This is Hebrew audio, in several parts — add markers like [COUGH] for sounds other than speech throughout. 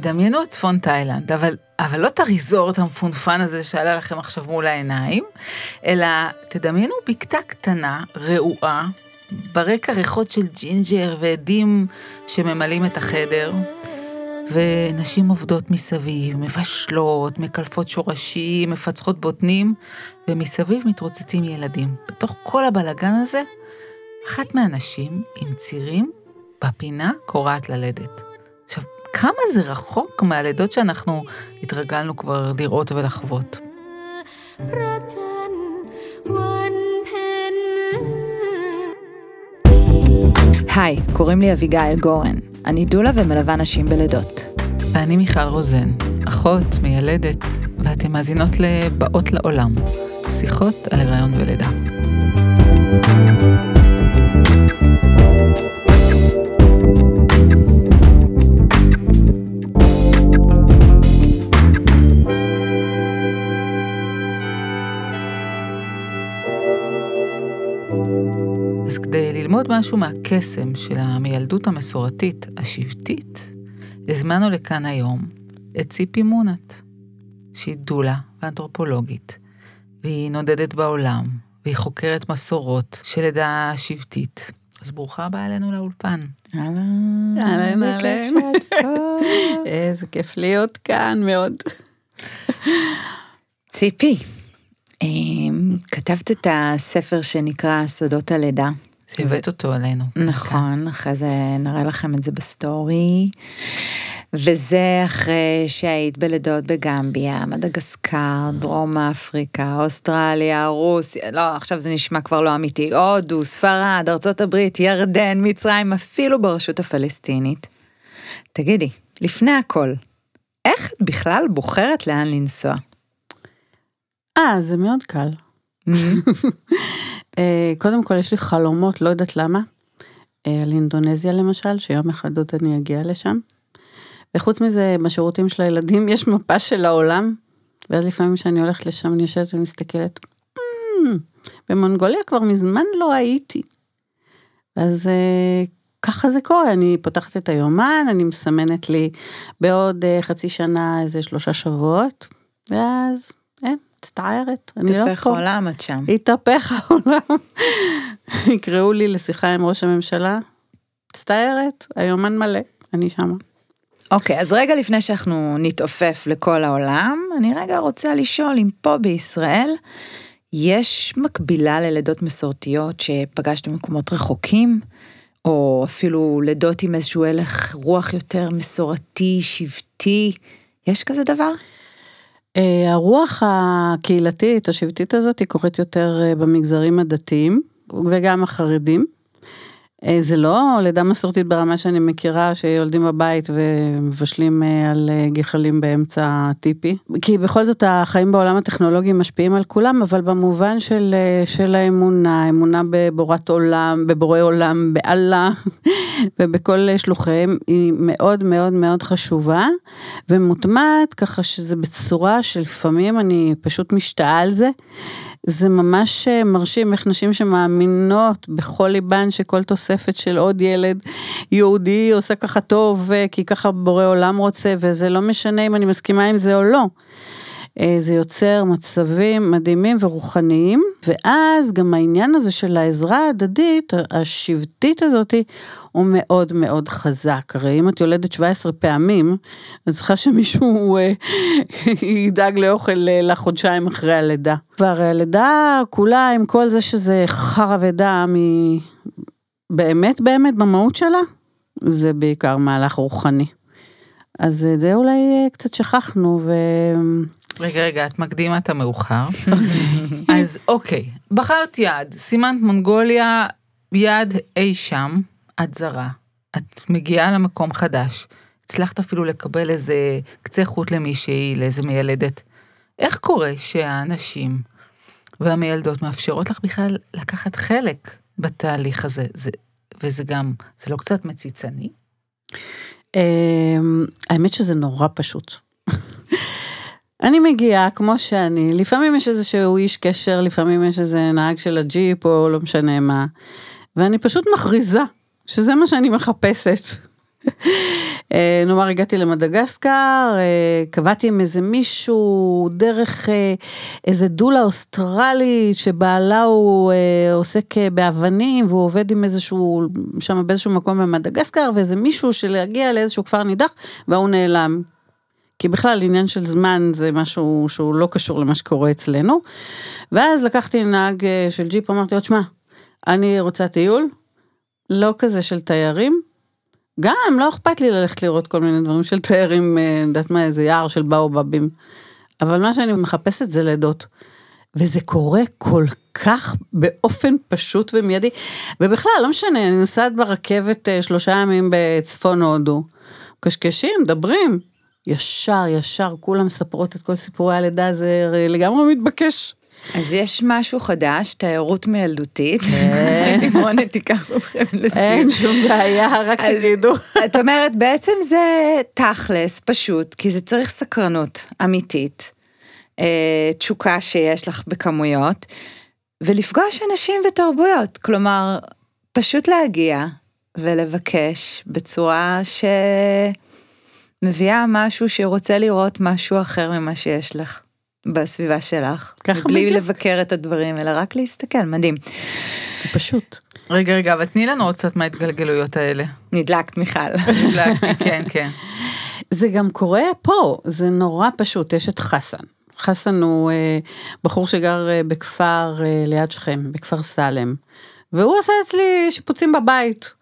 תדמיינו את צפון תאילנד, אבל, אבל לא את הריזורט המפונפן הזה שעלה לכם עכשיו מול העיניים, אלא תדמיינו בקתה קטנה, רעועה, ברקע ריחות של ג'ינג'ר ואדים שממלאים את החדר, ונשים עובדות מסביב, מבשלות, מקלפות שורשים, מפצחות בוטנים, ומסביב מתרוצצים ילדים. בתוך כל הבלגן הזה, אחת מהנשים עם צירים בפינה קורעת ללדת. כמה זה רחוק מהלידות שאנחנו התרגלנו כבר לראות ולחוות. היי, קוראים לי אביגיל גורן. אני דולה ומלווה נשים בלידות. ואני מיכל רוזן, אחות, מיילדת, ואתן מאזינות ל"באות לעולם", שיחות על הריון ולידה. אז ללמוד משהו מהקסם של המילדות המסורתית, השבטית, הזמנו לכאן היום את ציפי מונת, שהיא דולה ואנתרופולוגית, והיא נודדת בעולם, והיא חוקרת מסורות של עדה שבטית. אז ברוכה הבאה אלינו לאולפן. אהלן, אהלן, אהלן. [LAUGHS] איזה כיף להיות כאן מאוד. ציפי, אמ, כתבת את הספר שנקרא סודות הלידה. שהבאת אותו אלינו. נכון, אחרי זה נראה לכם את זה בסטורי. וזה אחרי שהיית בלידות בגמביה, מדגסקר, דרום אפריקה, אוסטרליה, רוסיה, לא, עכשיו זה נשמע כבר לא אמיתי, הודו, ספרד, ארצות הברית, ירדן, מצרים, אפילו ברשות הפלסטינית. תגידי, לפני הכל, איך את בכלל בוחרת לאן לנסוע? אה, זה מאוד קל. [LAUGHS] אה, קודם כל, יש לי חלומות, לא יודעת למה, אה, על אינדונזיה למשל, שיום אחד עוד אני אגיע לשם. וחוץ מזה, בשירותים של הילדים [LAUGHS] יש מפה של העולם, ואז לפעמים כשאני הולכת לשם, אני יושבת ומסתכלת, "מ, במונגוליה כבר מזמן לא הייתי. אז אה, ככה זה קורה, אני פותחת את היומן, אני מסמנת לי בעוד חצי שנה איזה שלושה שבועות, ואז, מצטערת, אני לא פה. עולם את שם. התהפך העולם. [LAUGHS] יקראו לי לשיחה עם ראש הממשלה, מצטערת, היומן מלא, אני שמה. אוקיי, אז רגע לפני שאנחנו נתעופף לכל העולם, אני רגע רוצה לשאול אם פה בישראל יש מקבילה ללידות מסורתיות שפגשת במקומות רחוקים, או אפילו לידות עם איזשהו הלך רוח יותר מסורתי, שבטי, יש כזה דבר? אה, הרוח הקהילתית, השבטית הזאת, היא קורית יותר אה, במגזרים הדתיים, וגם החרדים. אה, זה לא לידה מסורתית ברמה שאני מכירה, שיולדים בבית ומבשלים אה, על אה, גחלים באמצע הטיפי. כי בכל זאת החיים בעולם הטכנולוגי משפיעים על כולם, אבל במובן של, של האמונה, אמונה בבורת עולם, בבורא עולם, באללה, [LAUGHS] ובכל שלוחיהם, היא מאוד מאוד מאוד חשובה, ומוטמעת ככה שזה בצורה שלפעמים אני פשוט משתאה על זה. זה ממש אה, מרשים איך נשים שמאמינות בכל ליבן שכל תוספת של עוד ילד יהודי עושה ככה טוב, אה, כי ככה בורא עולם רוצה, וזה לא משנה אם אני מסכימה עם זה או לא. אה, זה יוצר מצבים מדהימים ורוחניים, ואז גם העניין הזה של העזרה ההדדית, השבטית הזאת, הוא מאוד מאוד חזק. הרי אם את יולדת 17 פעמים, אז צריכה שמישהו אה, [LAUGHS] ידאג לאוכל אה, לחודשיים אחרי הלידה. והרי הלידה כולה, עם כל זה שזה חרא ודם, היא באמת באמת במהות שלה, זה בעיקר מהלך רוחני. אז את זה אולי קצת שכחנו, ו... רגע, רגע, את מקדימה את המאוחר. [LAUGHS] אז אוקיי, בחרת יעד, סימנת מונגוליה, יעד אי שם, את זרה, את מגיעה למקום חדש, הצלחת אפילו לקבל איזה קצה חוט למישהי, לאיזה מיילדת. איך קורה שהאנשים והמיילדות מאפשרות לך בכלל לקחת חלק בתהליך הזה? זה, וזה גם, זה לא קצת מציצני? אמ, האמת שזה נורא פשוט. אני מגיעה כמו שאני, לפעמים יש איזשהו איש קשר, לפעמים יש איזה נהג של הג'יפ או לא משנה מה, ואני פשוט מכריזה שזה מה שאני מחפשת. אה, נאמר, הגעתי למדגסקר, אה, קבעתי עם איזה מישהו דרך אה, איזה דולה אוסטרלית, שבעלה הוא עוסק באבנים, והוא עובד עם איזשהו, שם באיזשהו מקום במדגסקר, ואיזה מישהו שלהגיע לאיזשהו כפר נידח, והוא נעלם. כי בכלל עניין של זמן זה משהו שהוא לא קשור למה שקורה אצלנו. ואז לקחתי נהג של ג'יפ, אמרתי לו, תשמע, אני רוצה טיול, לא כזה של תיירים, גם, לא אכפת לי ללכת לראות כל מיני דברים של תיירים, אה, אני יודעת מה, איזה יער של באובבים. אבל מה שאני מחפשת זה לידות. וזה קורה כל כך באופן פשוט ומיידי. ובכלל, לא משנה, אני נוסעת ברכבת אה, שלושה ימים בצפון הודו. קשקשים, מדברים. ישר, ישר, כולם מספרות את כל סיפורי הלידה, זה לגמרי מתבקש. אז יש משהו חדש, תיירות מילדותית, כן. סימונה תיקח אתכם לסיום. אין שום בעיה, רק תגידו. את אומרת, בעצם זה תכלס, פשוט, כי זה צריך סקרנות אמיתית, אה, תשוקה שיש לך בכמויות, ולפגוש אנשים ותרבויות, כלומר, פשוט להגיע ולבקש בצורה שמביאה משהו שרוצה לראות משהו אחר ממה שיש לך. בסביבה שלך. ככה בדיוק. בלי לבקר את הדברים, אלא רק להסתכל, מדהים. זה פשוט. רגע, רגע, אבל תני לנו עוד קצת מההתגלגלויות האלה. נדלקת, מיכל. [LAUGHS] נדלקתי, כן, כן. זה גם קורה פה, זה נורא פשוט, יש את חסן. חסן הוא אה, בחור שגר אה, בכפר אה, ליד שכם, בכפר סלם, והוא עושה אצלי שיפוצים בבית.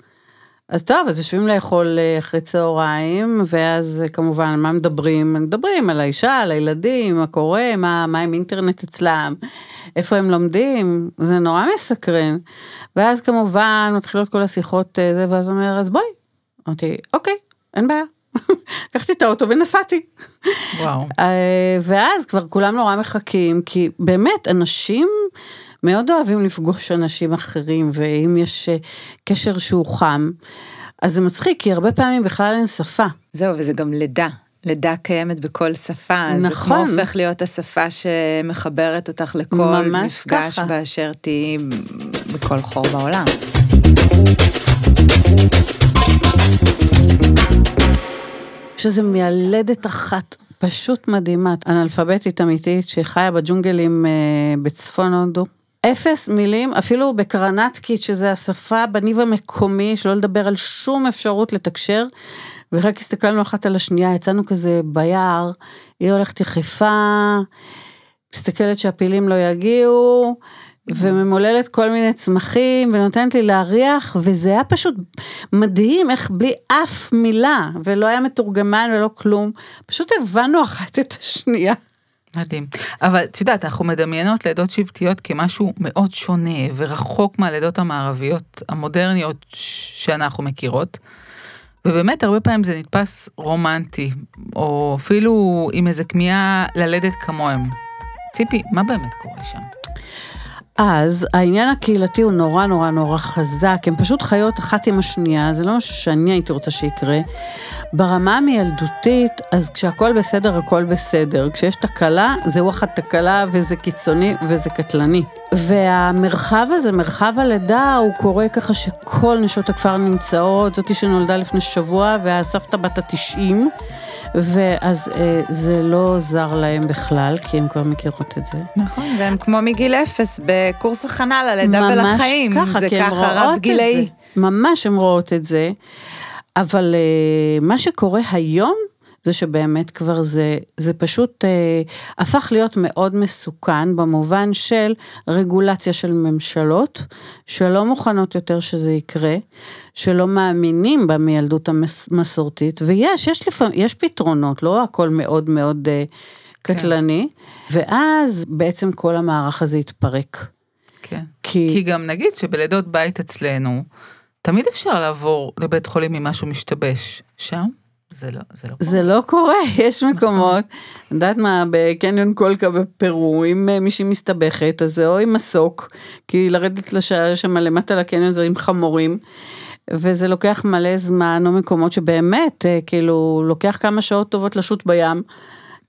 אז טוב, אז יושבים לאכול אה, אחרי צהריים, ואז אה, כמובן, מה מדברים? מדברים על האישה, על הילדים, מה קורה, מה, מה עם אינטרנט אצלם, איפה הם לומדים, זה נורא מסקרן. ואז כמובן, מתחילות כל השיחות, אה, זה, ואז הוא אומר, אז בואי. אמרתי, אוקיי, אין בעיה. [LAUGHS] לקחתי את האוטו ונסעתי. וואו. ואז כבר כולם נורא מחכים, כי באמת, אנשים... מאוד אוהבים לפגוש אנשים אחרים, ואם יש אה, קשר שהוא חם, אז זה מצחיק, כי הרבה פעמים בכלל אין שפה. זהו, וזה גם לידה. לידה קיימת בכל שפה, נכון. זה כמו הופך להיות השפה שמחברת אותך לכל מפגש ככה. באשר תהיי בכל חור בעולם. שזה מיילדת אחת פשוט מדהימה, אנאלפביתית אמיתית שחיה בג'ונגלים אה, בצפון הודו, אפס מילים, אפילו בקרנטקית, שזה השפה בניב המקומי, שלא לדבר על שום אפשרות לתקשר, ורק הסתכלנו אחת על השנייה, יצאנו כזה ביער, היא הולכת יחפה, מסתכלת שהפילים לא יגיעו, וממוללת כל מיני צמחים, ונותנת לי להריח, וזה היה פשוט מדהים איך בלי אף מילה, ולא היה מתורגמן ולא כלום, פשוט הבנו אחת את השנייה. מדהים. אבל את יודעת, אנחנו מדמיינות לידות שבטיות כמשהו מאוד שונה ורחוק מהלידות המערביות המודרניות שאנחנו מכירות. ובאמת הרבה פעמים זה נתפס רומנטי, או אפילו עם איזה כמיהה ללדת כמוהם. ציפי, מה באמת קורה שם? אז העניין הקהילתי הוא נורא נורא נורא חזק, הן פשוט חיות אחת עם השנייה, זה לא משהו שאני הייתי רוצה שיקרה. ברמה המילדותית, אז כשהכול בסדר, הכל בסדר. כשיש תקלה, זה וואחד תקלה וזה קיצוני וזה קטלני. והמרחב הזה, מרחב הלידה, הוא קורה ככה שכל נשות הכפר נמצאות, זאתי שנולדה לפני שבוע, והסבתא בת התשעים. ואז אה, זה לא זר להם בכלל, כי הם כבר מכירות את זה. נכון, והם כמו מגיל אפס בקורס הכנה ללידה ולחיים. ממש ככה, כי הן רואות את זה. ממש הן רואות את זה. אבל אה, מה שקורה היום, זה שבאמת כבר זה, זה פשוט אה, הפך להיות מאוד מסוכן במובן של רגולציה של ממשלות, שלא מוכנות יותר שזה יקרה, שלא מאמינים בה מילדות המסורתית, ויש, יש, לפעמים, יש פתרונות, לא הכל מאוד מאוד אה, קטלני, כן. ואז בעצם כל המערך הזה יתפרק. כן, כי... כי גם נגיד שבלידות בית אצלנו, תמיד אפשר לעבור לבית חולים אם משהו משתבש. שם? זה לא, זה לא קורה. זה לא קורה, [LAUGHS] יש נכון. מקומות, את יודעת מה, בקניון קולקה בפרו, אם אה, מישהי מסתבכת, אז זה או עם מסוק, כי לרדת לשעה שם למטה לקניון זה עם חמורים. וזה לוקח מלא זמן, או מקומות שבאמת, אה, כאילו, לוקח כמה שעות טובות לשוט בים,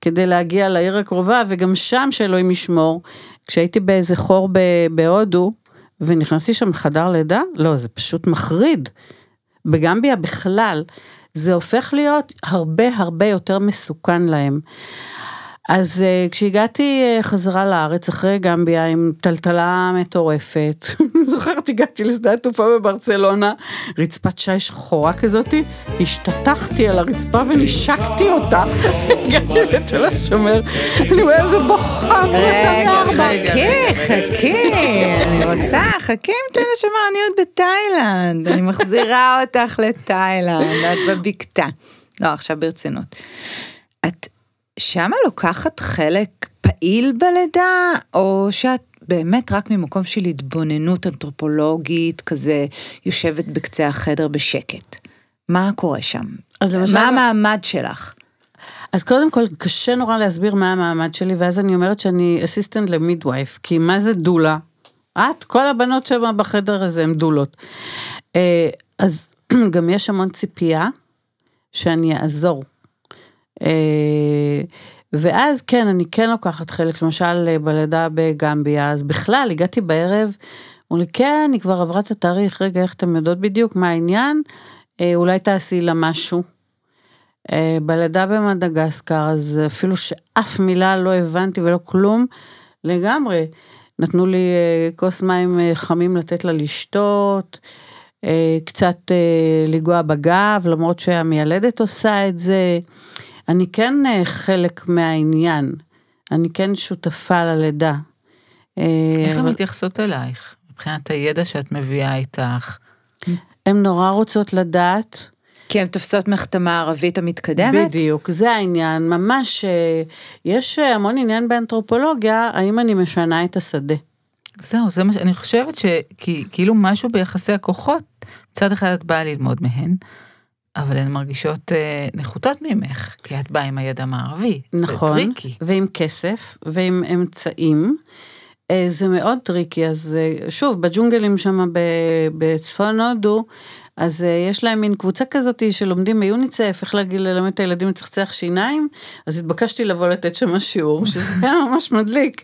כדי להגיע לעיר הקרובה, וגם שם שאלוהים ישמור. כשהייתי באיזה חור בהודו, ונכנסתי שם לחדר לידה, לא, זה פשוט מחריד. בגמביה בכלל, זה הופך להיות הרבה הרבה יותר מסוכן להם. אז uh, כשהגעתי uh, חזרה לארץ אחרי גמביה עם טלטלה מטורפת, [LAUGHS] זוכרת הגעתי לשדה התעופה בברצלונה, רצפת שי שחורה כזאתי, השתטחתי על הרצפה ונשקתי אותה, [LAUGHS] הגעתי לתל השומר, אני אומרת, זה בוכה, רגע, חכי, חכי, אני רוצה, חכי עם תל השומר, אני עוד בתאילנד, אני מחזירה אותך לתאילנד, את בבקתה. לא, עכשיו ברצינות. שמה לוקחת חלק פעיל בלידה, או שאת באמת רק ממקום של התבוננות אנתרופולוגית, כזה יושבת בקצה החדר בשקט? מה קורה שם? אז למשל- מה המעמד שלך? אז קודם כל, קשה נורא להסביר מה המעמד שלי, ואז אני אומרת שאני אסיסטנט למידווייף, כי מה זה דולה? את, כל הבנות שם בחדר הזה הן דולות. אה, אז [CLEARS THROAT] גם יש המון ציפייה שאני אעזור. אה, ואז כן, אני כן לוקחת חלק, למשל אה, בלידה בגמביה, אז בכלל, הגעתי בערב, אמרו לי, כן, היא כבר עברה את התאריך, רגע, איך אתם יודעות בדיוק מה העניין? אה, אולי תעשי לה משהו. בלידה במדגסקר, אז אפילו שאף מילה לא הבנתי ולא כלום, לגמרי. נתנו לי כוס מים חמים לתת לה לשתות, קצת לגוע בגב, למרות שהמיילדת עושה את זה. אני כן אה, חלק מהעניין, אני כן שותפה ללידה. אה, איך הן אבל מתייחסות אלייך? מבחינת הידע שאת מביאה איתך. הן נורא רוצות לדעת. כי הן תופסות מחתמה ערבית המתקדמת? בדיוק, זה העניין, ממש, אה, יש המון עניין באנתרופולוגיה, האם אני משנה את השדה. זהו, זה מה שאני חושבת שכאילו משהו ביחסי הכוחות, מצד אחד את באה ללמוד מהן, אבל הן מרגישות אה, נחותות ממך, כי את באה עם הידע המערבי. נכון, זה טריקי. ועם כסף, ועם אמצעים. אה, זה מאוד טריקי, אז אה, שוב, בג'ונגלים שם בצפון הודו, אז אה, יש להם מין קבוצה כזאת שלומדים ביוניסף, איך להגיד ללמד את הילדים לצחצח שיניים, אז התבקשתי לבוא לתת שם שיעור, [LAUGHS] שזה היה ממש מדליק.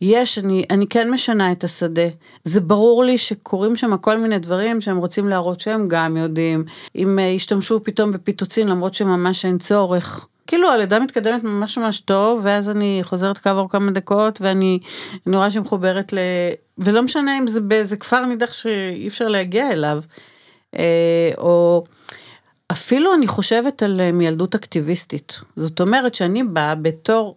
יש, אני, אני כן משנה את השדה. זה ברור לי שקורים שם כל מיני דברים שהם רוצים להראות שהם גם יודעים. אם אה, ישתמשו פתאום בפיטוצין למרות שממש אין צורך. כאילו הלידה מתקדמת ממש ממש טוב, ואז אני חוזרת כעבור כמה דקות, ואני אני רואה שהיא מחוברת ל... ולא משנה אם זה באיזה כפר נידח שאי אפשר להגיע אליו. אה, או אפילו אני חושבת על אה, מילדות אקטיביסטית. זאת אומרת שאני באה בתור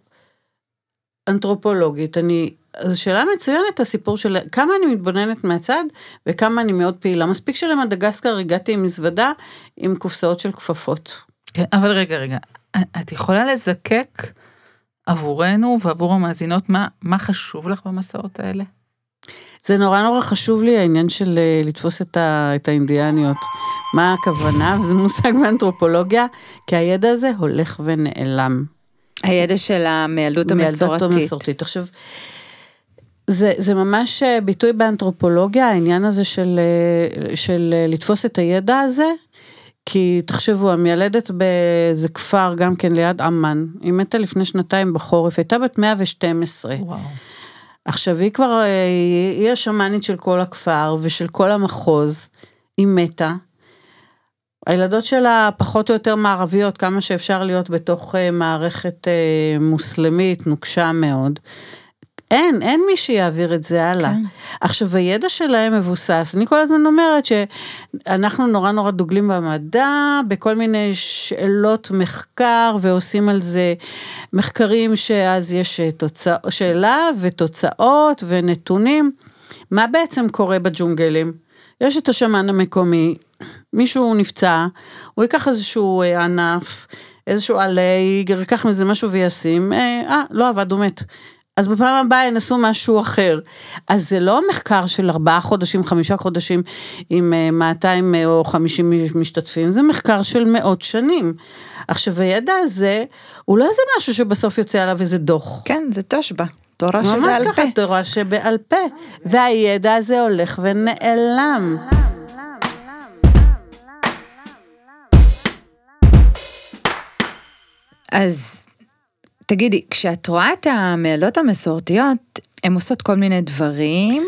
אנתרופולוגית, אני, זו שאלה מצוינת הסיפור של כמה אני מתבוננת מהצד וכמה אני מאוד פעילה. מספיק שלמדגסקר הגעתי עם מזוודה עם קופסאות של כפפות. כן, אבל רגע, רגע, את יכולה לזקק עבורנו ועבור המאזינות מה, מה חשוב לך במסעות האלה? זה נורא נורא חשוב לי העניין של אה, לתפוס את, ה, את האינדיאניות. מה הכוונה? [LAUGHS] וזה מושג באנתרופולוגיה, כי הידע הזה הולך ונעלם. הידע של המילדות המסורתית. מילדות המסורתית. עכשיו, זה, זה ממש אה, ביטוי באנתרופולוגיה, העניין הזה של, אה, של לתפוס את הידע הזה, כי תחשבו, המיילדת באיזה כפר, גם כן ליד עמאן, היא מתה לפני שנתיים בחורף, הייתה בת 112. וואו. עכשיו, היא כבר, אה, היא השמאנית של כל הכפר ושל כל המחוז, היא מתה. הילדות שלה פחות או יותר מערביות, כמה שאפשר להיות בתוך אה, מערכת אה, מוסלמית, נוקשה מאוד. אין, אין מי שיעביר את זה הלאה. כן. עכשיו, הידע שלהם מבוסס, אני כל הזמן אומרת שאנחנו נורא נורא דוגלים במדע, בכל מיני שאלות מחקר, ועושים על זה מחקרים שאז יש תוצא, שאלה ותוצאות ונתונים. מה בעצם קורה בג'ונגלים? יש את השמן המקומי, מישהו נפצע, הוא ייקח איזשהו אה, ענף, איזשהו עלה, ייקח מזה משהו וישים, אה, אה, לא עבד, הוא מת. אז בפעם הבאה ינסו משהו אחר. אז זה לא מחקר של ארבעה חודשים, חמישה חודשים עם אה, 200 אה, או 50 משתתפים, זה מחקר של מאות שנים. עכשיו, הידע הזה, הוא לא איזה משהו שבסוף יוצא עליו איזה דוח. כן, זה תושבע. תורה שבעל ממש פה. ככה תורה שבעל פה, והידע הזה הולך ונעלם. אז תגידי, כשאת רואה את המעלות המסורתיות, הן עושות כל מיני דברים,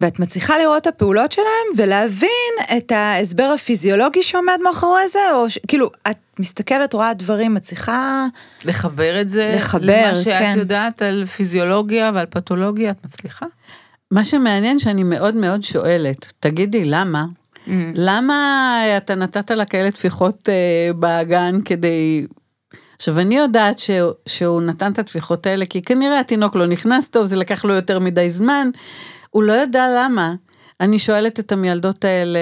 ואת מצליחה לראות את הפעולות שלהם ולהבין את ההסבר הפיזיולוגי שעומד מאחורי זה, או ש... כאילו, את מסתכלת, רואה דברים, מצליחה... לחבר את זה לחבר, למה שאת כן. יודעת על פיזיולוגיה ועל פתולוגיה, את מצליחה? מה שמעניין שאני מאוד מאוד שואלת, תגידי, למה? Mm. למה אתה נתת לה כאלה טפיחות אה, באגן כדי... עכשיו, אני יודעת ש... שהוא נתן את הטפיחות האלה, כי כנראה התינוק לא נכנס טוב, זה לקח לו יותר מדי זמן, הוא לא ידע למה. אני שואלת את המילדות האלה,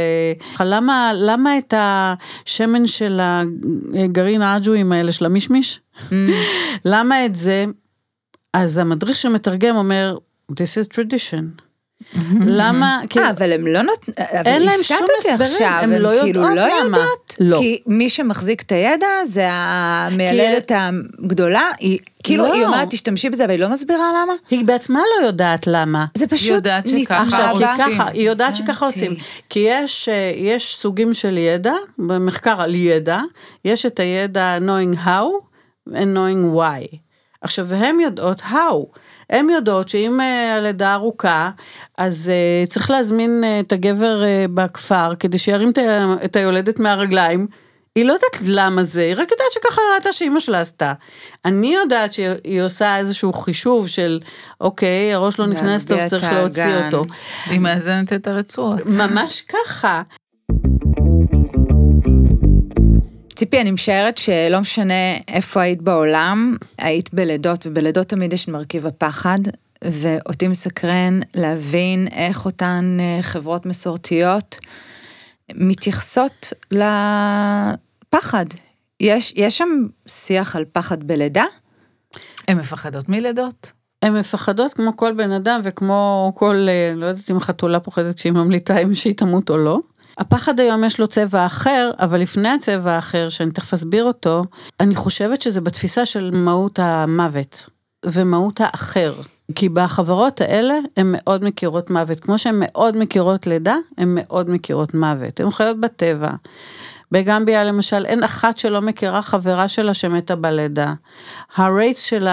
למה, למה את השמן של הגרעין האג'ואים האלה, של המישמיש? Mm. [LAUGHS] למה את זה? אז המדריך שמתרגם אומר, This is tradition. למה? כאילו, אה, אבל הם לא נותנים, אין להם שום הסברים, הם לא כאילו יודעות לא למה. יודעות, לא. כי מי שמחזיק את הידע זה המיילדת הגדולה, היא כאילו, לא. היא אומרת תשתמשי בזה, אבל היא לא מסבירה למה. היא בעצמה לא יודעת למה. זה פשוט יודעת שככה נתקע עכשיו, כי בה. היא יודעת שככה. עושים. כי יש, אה, יש סוגים של ידע, במחקר על ידע, יש את הידע knowing how and knowing why. עכשיו, והן יודעות how. הן יודעות שאם אה, הלידה ארוכה, אז uh, צריך להזמין uh, את הגבר uh, בכפר כדי שירים את היולדת מהרגליים. היא לא יודעת למה זה, היא רק יודעת שככה ראתה שאימא שלה עשתה. אני יודעת שהיא עושה איזשהו חישוב של, אוקיי, הראש לא נכנס טוב, צריך להוציא. אותו. היא מאזנת את הרצועות. ממש ככה. ציפי, אני משערת שלא משנה איפה היית בעולם, היית בלידות, ובלידות תמיד יש מרכיב הפחד, ואותי מסקרן להבין איך אותן אה, חברות מסורתיות מתייחסות לפחד. יש, יש שם שיח על פחד בלידה? הן מפחדות מלידות? הן מפחדות כמו כל בן אדם וכמו כל, אה, לא יודעת אם חתולה פוחדת כשהיא ממליטה אם שהיא תמות או לא. הפחד היום יש לו צבע אחר, אבל לפני הצבע האחר, שאני תכף אסביר אותו, אני חושבת שזה בתפיסה של מהות המוות ומהות האחר. כי בחברות האלה הן מאוד מכירות מוות. כמו שהן מאוד מכירות לידה, הן מאוד מכירות מוות. הן חיות בטבע. בגמביה למשל, אין אחת שלא מכירה חברה שלה שמתה בלידה. הרייטס של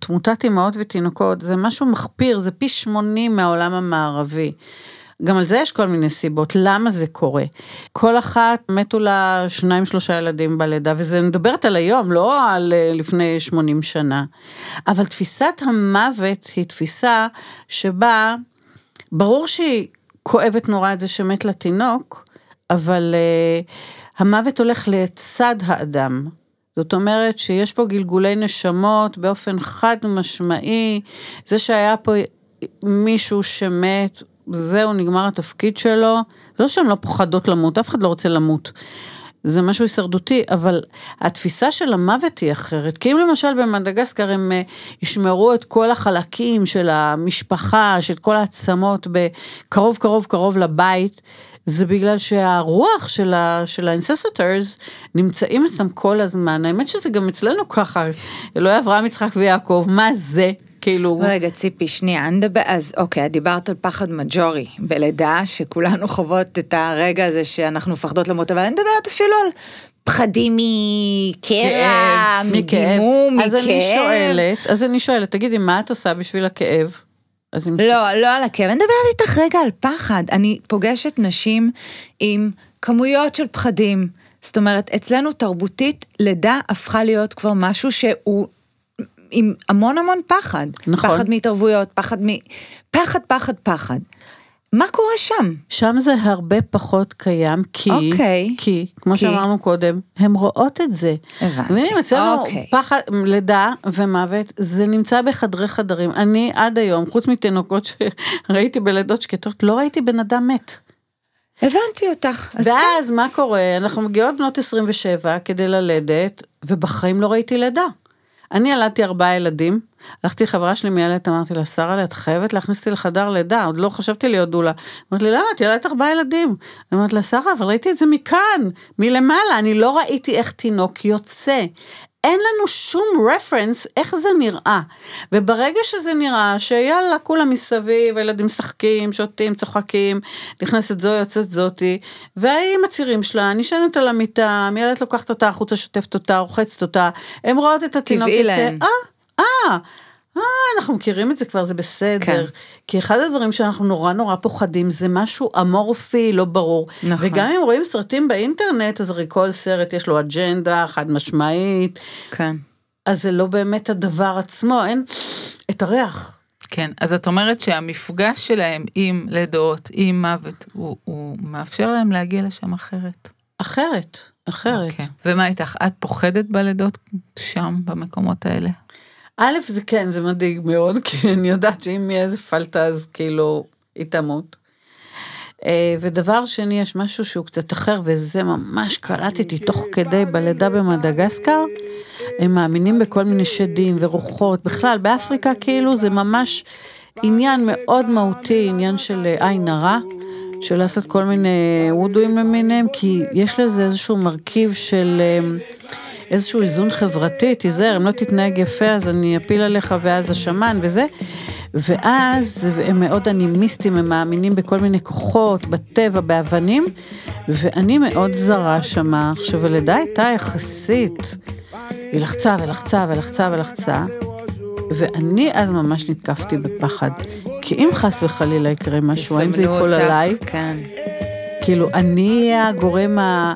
תמותת אימהות ותינוקות זה משהו מחפיר, זה פי 80 מהעולם המערבי. גם על זה יש כל מיני סיבות, למה זה קורה. כל אחת מתו לה שניים שלושה ילדים בלידה, וזה מדברת על היום, לא על אה, לפני 80 שנה. אבל תפיסת המוות היא תפיסה שבה, ברור שהיא כואבת נורא את זה שמת לה תינוק, אבל uh, המוות הולך לצד האדם. זאת אומרת שיש פה גלגולי נשמות באופן חד משמעי, זה שהיה פה מישהו שמת, זהו, נגמר התפקיד שלו. זה לא שהן לא פוחדות למות, אף אחד לא רוצה למות. זה משהו הישרדותי, אבל התפיסה של המוות היא אחרת. כי אם למשל במדגסקר הם אה, ישמרו את כל החלקים של המשפחה, של כל העצמות בקרוב קרוב קרוב לבית, זה בגלל שהרוח של, ה, של ה ancestors נמצאים אצלם כל הזמן. האמת שזה גם אצלנו ככה, אלוהי אברהם, יצחק ויעקב, מה זה? כאילו... רגע, ציפי, שנייה, אני מדבר, אז אוקיי, דיברת על פחד מג'ורי בלידה, שכולנו חוות את הרגע הזה שאנחנו מפחדות למות, אבל אני מדברת אפילו על פחדים מקרע, מדימום, מכאב. אז אני שואלת, אז אני שואלת, תגידי, מה את עושה בשביל הכאב? אז לא, לא על הכאב, אני מדברת איתך רגע על פחד. אני פוגשת נשים עם כמויות של פחדים. זאת אומרת, אצלנו תרבותית, לידה הפכה להיות כבר משהו שהוא עם המון המון פחד. נכון. פחד מהתערבויות, פחד מ... פחד, פחד, פחד. מה קורה שם? שם זה הרבה פחות קיים, כי, אוקיי. כי, כמו כי? שאמרנו קודם, הן רואות את זה. הבנתי. מבינים, אצלנו אוקיי. פחד, לידה ומוות, זה נמצא בחדרי חדרים. אני עד היום, חוץ מתינוקות שראיתי בלידות שקטות, לא ראיתי בן אדם מת. הבנתי אותך. אז כן. ואז מה קורה? אנחנו מגיעות בנות 27 כדי ללדת, ובחיים לא ראיתי לידה. אני ילדתי ארבעה ילדים, הלכתי לחברה שלי מיילדת, אמרתי לה, שרה, את חייבת להכניס אותי לחדר לידה, עוד לא חשבתי להיות דולה. אמרתי לי, למה? את ילדת ארבעה ילדים. אני אומרת לה, שרה, אבל ראיתי את זה מכאן, מלמעלה, אני לא ראיתי איך תינוק יוצא. אין לנו שום רפרנס איך זה נראה. וברגע שזה נראה שיאללה, כולם מסביב, הילדים משחקים, שותים, צוחקים, נכנסת זו, יוצאת זאתי, והיא עם הצירים שלה, נשענת על המיטה, מיילדת לוקחת אותה החוצה, שוטפת אותה, רוחצת אותה, הן רואות את התינוק טבעי להן. אה, אה, אנחנו מכירים את זה כבר, זה בסדר. כן. כי אחד הדברים שאנחנו נורא נורא פוחדים זה משהו אמורפי, לא ברור. נכון. וגם אם רואים סרטים באינטרנט, אז הרי כל סרט יש לו אג'נדה חד משמעית, כן. אז זה לא באמת הדבר עצמו, אין את הריח. כן, אז את אומרת שהמפגש שלהם עם לידות, עם מוות, הוא, הוא מאפשר להם להגיע לשם אחרת. אחרת, אחרת. אוקיי. ומה איתך? את פוחדת בלידות שם, במקומות האלה? א', זה כן, זה מדאיג מאוד, כי אני יודעת שאם יהיה איזה פלטה, אז כאילו, היא תמות. אה, ודבר שני, יש משהו שהוא קצת אחר, וזה ממש קלטתי תוך כדי בלידה במדגסקר. הם מאמינים בכל מיני שדים ורוחות. בכלל, באפריקה כאילו זה ממש עניין מאוד מהותי, עניין של אה, עין הרע, של לעשות כל מיני וודואים למיניהם, כי יש לזה איזשהו מרכיב של... איזשהו איזון חברתי, תיזהר, אם לא תתנהג יפה אז אני אפיל עליך ואז השמן וזה. ואז הם מאוד אנימיסטים, הם מאמינים בכל מיני כוחות, בטבע, באבנים, ואני מאוד זרה שמה. עכשיו, הלידה הייתה יחסית, היא לחצה ולחצה ולחצה ולחצה, ואני אז ממש נתקפתי בפחד. כי אם חס וחלילה יקרה משהו, האם זה ייפול עליי? כן. כאילו, אני הגורם ה...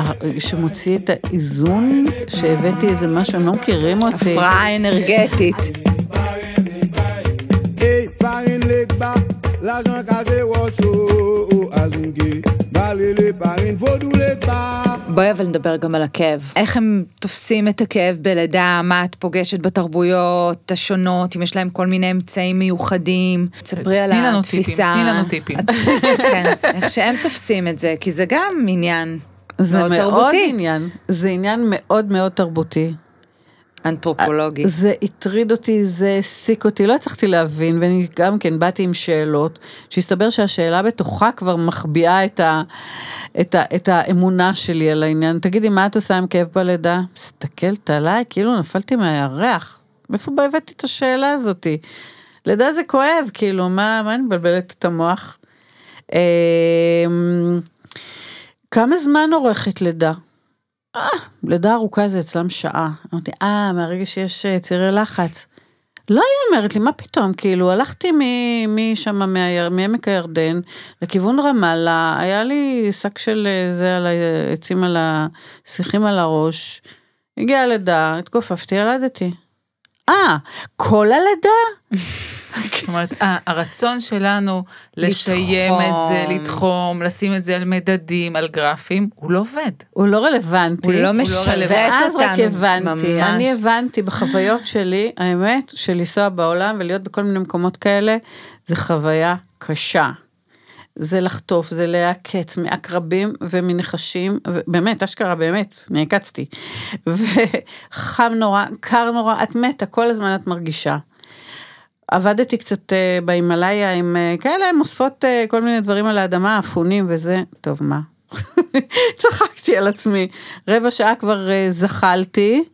ה- שמוציא את האיזון, שהבאתי איזה משהו, הם לא מכירים אותי. הפרעה אנרגטית. בואי אבל נדבר גם על הכאב. איך הם תופסים את הכאב בלידה, מה את פוגשת בתרבויות השונות, אם יש להם כל מיני אמצעים מיוחדים. תספרי על תני לנו טיפים, התפיסה. תני לנו טיפים. [LAUGHS] כן, איך שהם תופסים את זה, כי זה גם עניין זה מאוד מאוד תרבותי, עניין, זה עניין מאוד מאוד תרבותי. אנתרופולוגי. זה הטריד אותי, זה העסיק אותי, לא הצלחתי להבין, ואני גם כן באתי עם שאלות, שהסתבר שהשאלה בתוכה כבר מחביאה את, ה, את, ה, את האמונה שלי על העניין. תגידי, מה את עושה עם כאב בלידה? מסתכלת עליי, כאילו נפלתי מהירח. מאיפה הבאתי את השאלה הזאתי? לידה זה כואב, כאילו, מה, מה אני מבלבלת את המוח? כמה זמן אורכת לידה? אה, לידה ארוכה זה אצלם שעה. אמרתי, אה, מהרגע שיש אה, צירי לחץ. לא, היא אומרת לי, מה פתאום, כאילו, הלכתי משם, מעמק הירדן, לכיוון רמאללה, היה לי שק של אה, זה על העצים על ה... שיחים על הראש, הגיעה לידה, התכופפתי, ילדתי. אה, כל הלידה? זאת אומרת, ה- הרצון שלנו לשיים את זה, לתחום. לשים את זה על מדדים, על גרפים, הוא לא עובד. הוא לא רלוונטי. הוא לא לא משווק רלוונטי. ואז רק אותנו, הבנתי. אני הבנתי בחוויות שלי, האמת, של לנסוע בעולם ולהיות בכל מיני מקומות כאלה, זה חוויה קשה. זה לחטוף, זה להעקץ מעקרבים ומנחשים, באמת, אשכרה, באמת, נעקצתי. וחם נורא, קר נורא, את מתה, כל הזמן את מרגישה. עבדתי קצת אה, בהימאליה עם אה, כאלה, הן אוספות אה, כל מיני דברים על האדמה, אפונים וזה, טוב, מה? [LAUGHS] צחקתי על עצמי. רבע שעה כבר זחלתי,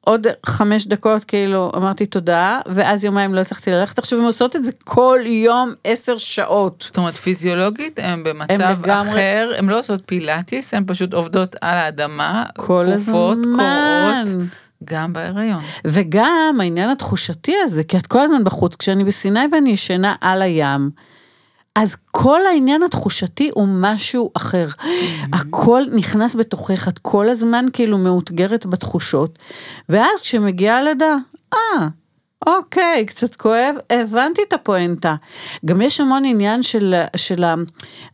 עוד חמש דקות כאילו אמרתי תודה, ואז יומיים לא הצלחתי ללכת. עכשיו הן עושות את זה כל יום עשר שעות. זאת אומרת, פיזיולוגית הן במצב לגמרי- אחר, הן לא עושות פילאטיס, הן פשוט עובדות על האדמה, כל כפופות, הזמן. קוראות, גם בהיריון. וגם העניין התחושתי הזה, כי את כל הזמן בחוץ, כשאני בסיני ואני ישנה על הים, אז כל העניין התחושתי הוא משהו אחר. הכל נכנס בתוכך, את כל הזמן כאילו מאותגרת בתחושות, ואז כשמגיעה הלידה, אה, אוקיי, קצת כואב, הבנתי את הפואנטה. גם יש המון עניין של, של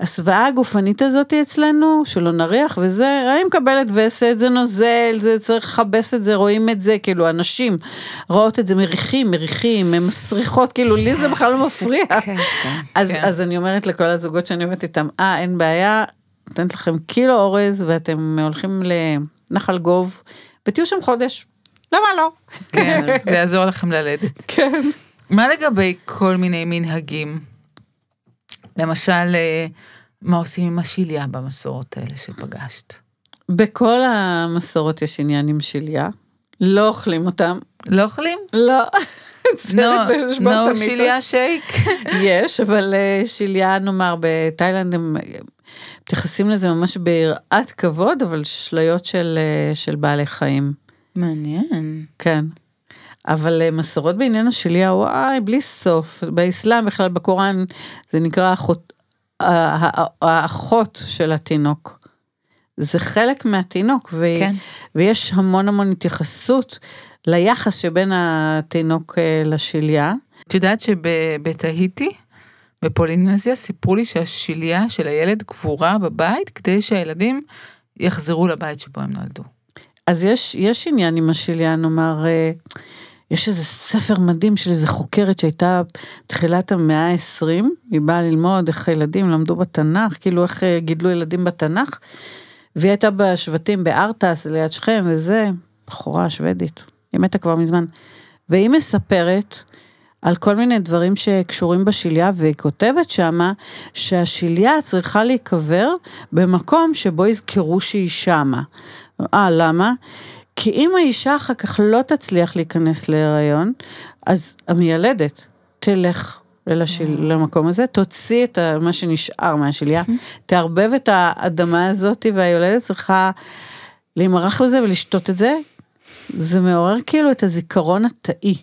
ההסוואה הגופנית הזאת אצלנו, שלא נריח וזה, אני מקבלת וסת, זה נוזל, זה צריך לכבס את זה, רואים את זה, כאילו, אנשים רואות את זה, מריחים, מריחים, הן מסריחות, כאילו, לי זה בכלל לא מפריע. כן, כן. אז, כן. אז אני אומרת לכל הזוגות שאני עובדת איתם, אה, אין בעיה, נותנת לכם קילו אורז ואתם הולכים לנחל גוב, ותהיו שם חודש. למה לא? כן, זה יעזור לכם ללדת. כן. מה לגבי כל מיני מנהגים? למשל, אה, מה עושים עם השיליה במסורות האלה שפגשת? בכל המסורות יש עניין עם שליה, לא אוכלים אותם, לא אוכלים? לא. [LAUGHS] נו. שיליה שייק. [LAUGHS] יש, אבל אה, שליה, נאמר, בתאילנד הם מתייחסים לזה ממש ביראת כבוד, אבל שליות של, אה, של בעלי חיים. מעניין. כן. אבל אה, מסורות בעניין השליה, וואי, בלי סוף. באסלאם בכלל, בקוראן, זה נקרא האחות, ה- ה- האחות של התינוק. זה חלק מהתינוק, ו- כן. ויש המון המון התייחסות ליחס שבין התינוק אה, לשליה. את יודעת שבתהיטי, בפולינזיה, סיפרו לי שהשליה של הילד קבורה בבית כדי שהילדים יחזרו לבית שבו הם נולדו. אז יש, יש עניין עם השליה, נאמר, אה, יש איזה ספר מדהים של איזה חוקרת שהייתה בתחילת המאה ה-20, היא באה ללמוד איך ילדים למדו בתנ"ך, כאילו איך אה, גידלו ילדים בתנ"ך, והיא הייתה בשבטים בארטס, ליד שכם וזה, בחורה שוודית, היא מתה כבר מזמן. והיא מספרת על כל מיני דברים שקשורים בשליה, והיא כותבת שמה שהשליה צריכה להיקבר במקום שבו יזכרו שהיא שמה. אה, למה? כי אם האישה אחר כך לא תצליח להיכנס להיריון, אז המיילדת תלך אל השיל, למקום הזה, תוציא את ה- מה שנשאר מהשליה, תערבב את האדמה הזאת, והיולדת צריכה להימרח בזה ולשתות את זה. זה מעורר כאילו את הזיכרון התאי.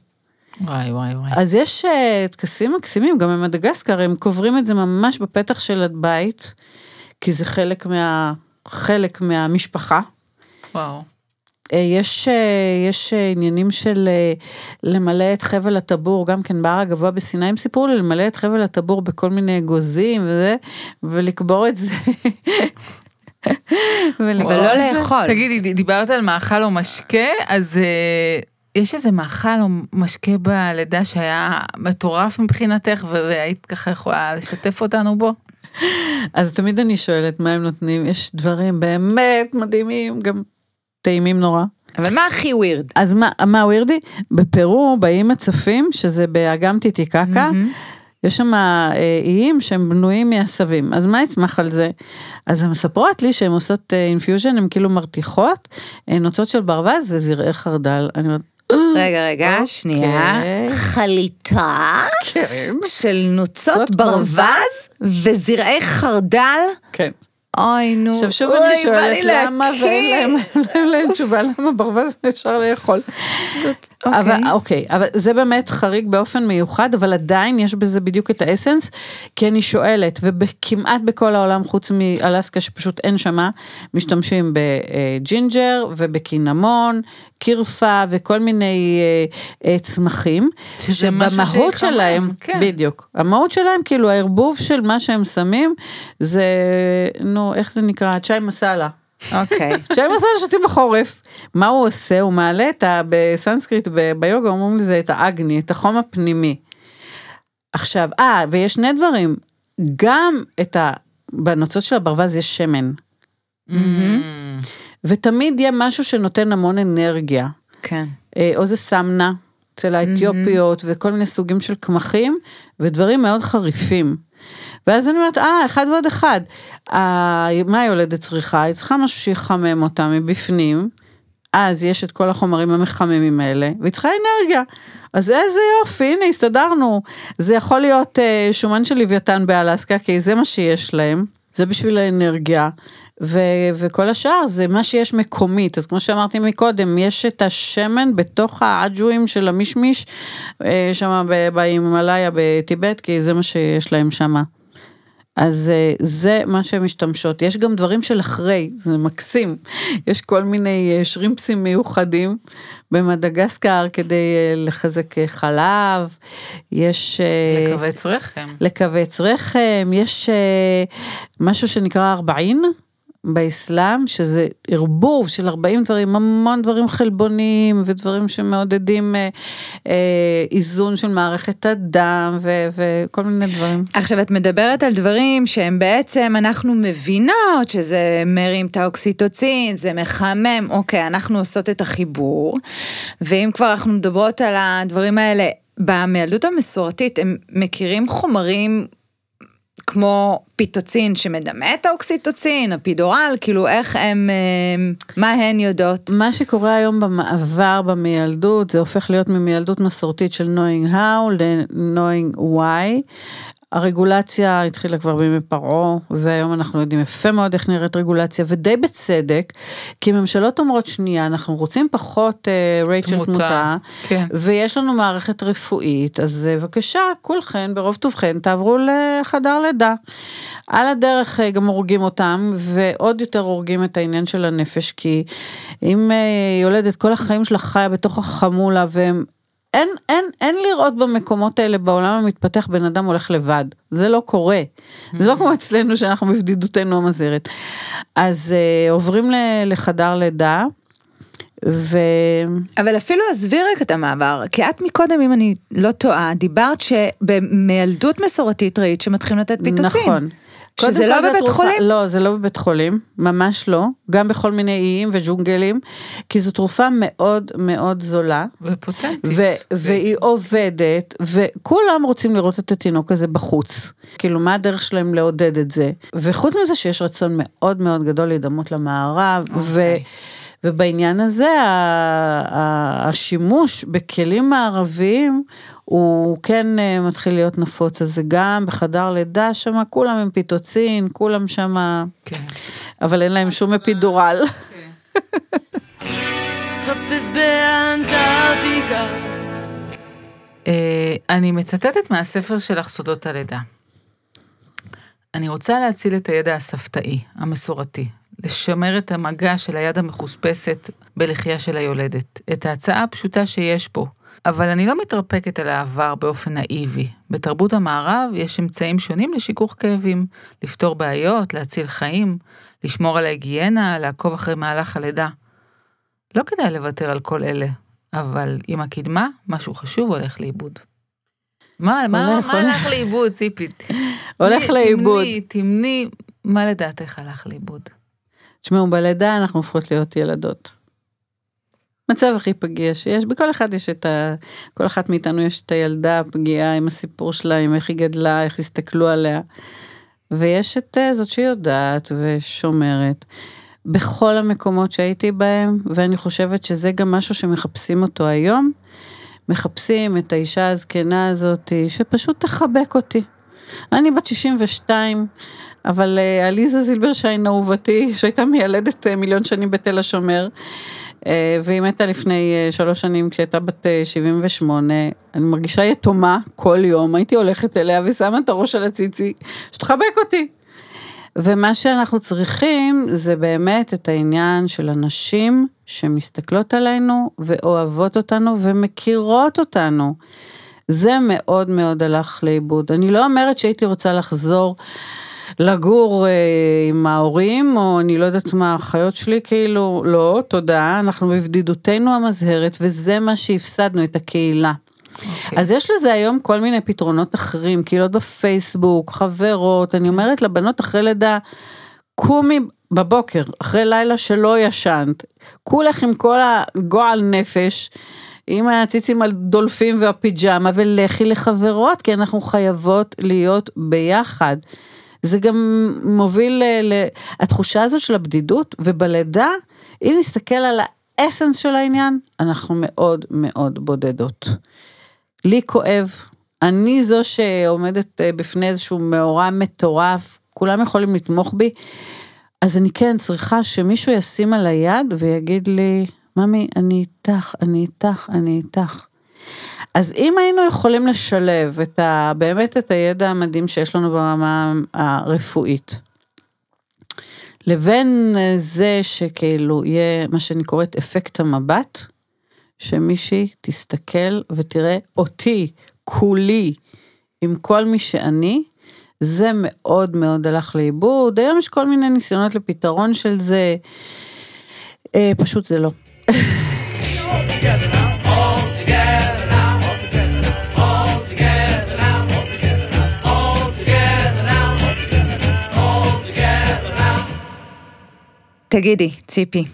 וואי וואי וואי. אז יש אה, טקסים מקסימים, גם במדגסקר, הם קוברים את זה ממש בפתח של הבית, כי זה חלק, מה, חלק מהמשפחה. וואו. אה, יש, אה, יש אה, עניינים של למלא את חבל הטבור, גם כן בהר הגבוה בסיני, הם סיפרו לי למלא את חבל הטבור בכל מיני אגוזים וזה, ולקבור את זה. ולא. לאכול. תגידי, דיברת על מאכל או משקה, אז אה, יש איזה מאכל או משקה בלידה שהיה מטורף מבחינתך, והיית ככה יכולה לשתף אותנו בו? אז תמיד אני שואלת מה הם נותנים, יש דברים באמת מדהימים, גם טעימים נורא. אבל מה הכי ווירד? אז מה, מה ווירדי? בפרו באים הצפים, שזה באגם טיטיקקה, יש שם אה, איים שהם בנויים מעשבים, אז מה יצמח על זה? אז הן מספרות לי שהן עושות infusion, הן כאילו מרתיחות, אה, נוצות של ברווז וזרעי חרדל. אני אומרת, רגע, רגע, שנייה. אוקיי. חליטה כן. של נוצות נוצות ברווז וזרעי חרדל? כן. אוי, נו. עכשיו שוב אוי, אני שואלת למה. ואין [LAUGHS] להם, תשובה למה ברווז [LAUGHS] אפשר לאכול. אוקיי. אבל אוקיי, אבל זה באמת חריג באופן מיוחד, אבל עדיין יש בזה בדיוק את ה essence, כי אני שואלת, וכמעט בכל העולם חוץ מאלסקה שפשוט אין שמה, משתמשים בג'ינג'ר ובקינמון, קירפה וכל מיני אה, אה, צמחים, שבמהות שלהם, כן. בדיוק, המהות שלהם, כאילו הערבוב של מה שהם שמים, זה, נו, איך זה נקרא? צ'אי מסאלה. אוקיי. [LAUGHS] צ'אי מסאלה שותים בחורף. מה הוא עושה? הוא מעלה את ה... בסנסקריט, ב- ביוגה אומרים לזה את האגני, את החום הפנימי. עכשיו, אה, ויש שני דברים. גם את ה... בנוצות של הברווז יש שמן. ותמיד יהיה משהו שנותן המון אנרגיה. כן. אה, או זה סמנה, אצל האתיופיות, וכל מיני סוגים של קמחים, ודברים מאוד חריפים. ואז אני אומרת, אה, אחד ועוד אחד. אה, מה היולדת צריכה? היא צריכה משהו שיחמם אותה מבפנים, אז יש את כל החומרים המחממים האלה, והיא צריכה אנרגיה. אז איזה יופי, הנה, הסתדרנו. זה יכול להיות אה, שומן של לוויתן באלסקה, כי זה מה שיש להם. זה בשביל האנרגיה, ו- וכל השאר זה מה שיש מקומית. אז כמו שאמרתי מקודם, יש את השמן בתוך האג'ואים של המשמיש, אה, שם בהימאליה בטיבט, כי זה מה שיש להם שם. אז אה, זה מה שהן משתמשות. יש גם דברים של אחרי, זה מקסים. יש כל מיני אה, שרימפסים מיוחדים במדגסקר כדי לחזק חלב. יש... לכווץ רחם. לכווץ רחם, יש משהו שנקרא ארבעין באסלאם, שזה ערבוב של 40 דברים, המון דברים חלבוניים ודברים שמעודדים אה, אה, איזון של מערכת הדם ו- וכל מיני דברים. עכשיו את מדברת על דברים שהם בעצם אנחנו מבינות שזה מרים את האוקסיטוצין, זה מחמם, אוקיי, אנחנו עושות את החיבור, ואם כבר אנחנו מדברות על הדברים האלה, במיילדות המסורתית הם מכירים חומרים כמו פיטוצין שמדמה את האוקסיטוצין, הפידורל, כאילו איך הם, אה, מה הן יודעות? מה שקורה היום במעבר במיילדות, זה הופך להיות ממיילדות מסורתית של knowing how ל-knowing why. הרגולציה התחילה כבר בימי פרעה, והיום אנחנו יודעים יפה מאוד איך נראית רגולציה, ודי בצדק, כי ממשלות אומרות, שנייה, אנחנו רוצים פחות אה, רייט של תמותה, כן. ויש לנו מערכת רפואית, אז אה, בבקשה, כולכן, ברוב טובכן, תעברו לחדר לידה. על הדרך אה, גם הורגים אותם, ועוד יותר הורגים את העניין של הנפש, כי אם אה, יולדת כל החיים שלה חיה בתוך החמולה, והם... אין, אין, אין לראות במקומות האלה בעולם המתפתח בן אדם הולך לבד, זה לא קורה. זה לא כמו אצלנו שאנחנו בבדידותנו המזהרת. אז אה, עוברים ל, לחדר לידה, ו... אבל אפילו עזבי רגע את המעבר, כי את מקודם, אם אני לא טועה, דיברת שמילדות מסורתית ראית שמתחילים לתת פיתוצים. נכון. שזה לא בבית תרופה- חולים? לא, זה לא בבית חולים, ממש לא. גם בכל מיני איים וג'ונגלים, כי זו תרופה מאוד מאוד זולה. ופוטנטית. ו- והיא עובדת, וכולם רוצים לראות את התינוק הזה בחוץ. כאילו, מה הדרך שלהם לעודד את זה? וחוץ מזה שיש רצון מאוד מאוד גדול להידמות למערב, ו... אוקיי. ובעניין הזה, השימוש בכלים מערביים, הוא כן אה, מתחיל להיות נפוץ, אז זה גם בחדר לידה שם, כולם עם פיטוצין, כולם שם, כן. אבל אין להם שום אפידורל. [LAUGHS] אה, אני מצטטת מהספר שלך סודות הלידה. אני רוצה להציל את הידע הסבתאי, המסורתי, לשמר את המגע של היד המחוספסת בלחייה של היולדת, את ההצעה הפשוטה שיש פה. אבל אני לא מתרפקת על העבר באופן נאיבי. בתרבות המערב יש אמצעים שונים לשיכוך כאבים, לפתור בעיות, להציל חיים, לשמור על ההיגיינה, לעקוב אחרי מהלך הלידה. לא כדאי לוותר על כל אלה, אבל עם הקדמה, משהו חשוב הולך לאיבוד. מה, מה, מה. הלך לאיבוד, ציפית? הולך לאיבוד. תמני, תמני, מה לדעתך הלך לאיבוד? תשמעו, בלידה אנחנו הופכות להיות ילדות. מצב הכי פגיע שיש, בכל אחד יש את ה... כל אחת מאיתנו יש את הילדה הפגיעה עם הסיפור שלה, עם איך היא גדלה, איך הסתכלו עליה. ויש את אה, זאת שיודעת ושומרת. בכל המקומות שהייתי בהם, ואני חושבת שזה גם משהו שמחפשים אותו היום, מחפשים את האישה הזקנה הזאת, שפשוט תחבק אותי. אני בת 62, אבל אה, עליזה זילברשיין אהובתי, שהייתה מיילדת אה, מיליון שנים בתל השומר, והיא מתה לפני אה, שלוש שנים כשהייתה בת אה, 78, אני מרגישה יתומה כל יום, הייתי הולכת אליה ושמה את הראש על הציצי, שתחבק אותי. ומה שאנחנו צריכים זה באמת את העניין של הנשים שמסתכלות עלינו ואוהבות אותנו ומכירות אותנו. זה מאוד מאוד הלך לאיבוד. אני לא אומרת שהייתי רוצה לחזור לגור אה, עם ההורים, או אני לא יודעת מה, האחיות שלי, כאילו, לא, תודה, אנחנו בבדידותנו המזהרת, וזה מה שהפסדנו, את הקהילה. אוקיי. אז יש לזה היום כל מיני פתרונות אחרים, קהילות בפייסבוק, חברות, אני אומרת לבנות אחרי לידה, קומי בבוקר, אחרי לילה שלא ישנת, כולך עם כל הגועל נפש, עם הציצים על דולפים והפיג'מה, ולכי לחברות, כי אנחנו חייבות להיות ביחד. זה גם מוביל ל... ל- התחושה הזאת של הבדידות, ובלידה, אם נסתכל על האסנס של העניין, אנחנו מאוד מאוד בודדות. לי כואב, אני זו שעומדת אה, בפני איזשהו מאורע מטורף, כולם יכולים לתמוך בי, אז אני כן צריכה שמישהו ישים על היד ויגיד לי, ממי, אני איתך, אני איתך, אני איתך. אז אם היינו יכולים לשלב את ה, באמת את הידע המדהים שיש לנו ברמה הרפואית, לבין זה שכאילו יהיה מה שאני קוראת אפקט המבט, שמישהי תסתכל ותראה אותי, כולי, עם כל מי שאני, זה מאוד מאוד הלך לאיבוד. היום יש כל מיני ניסיונות לפתרון של זה, אה, פשוט זה לא. [LAUGHS] תגידי, ציפי,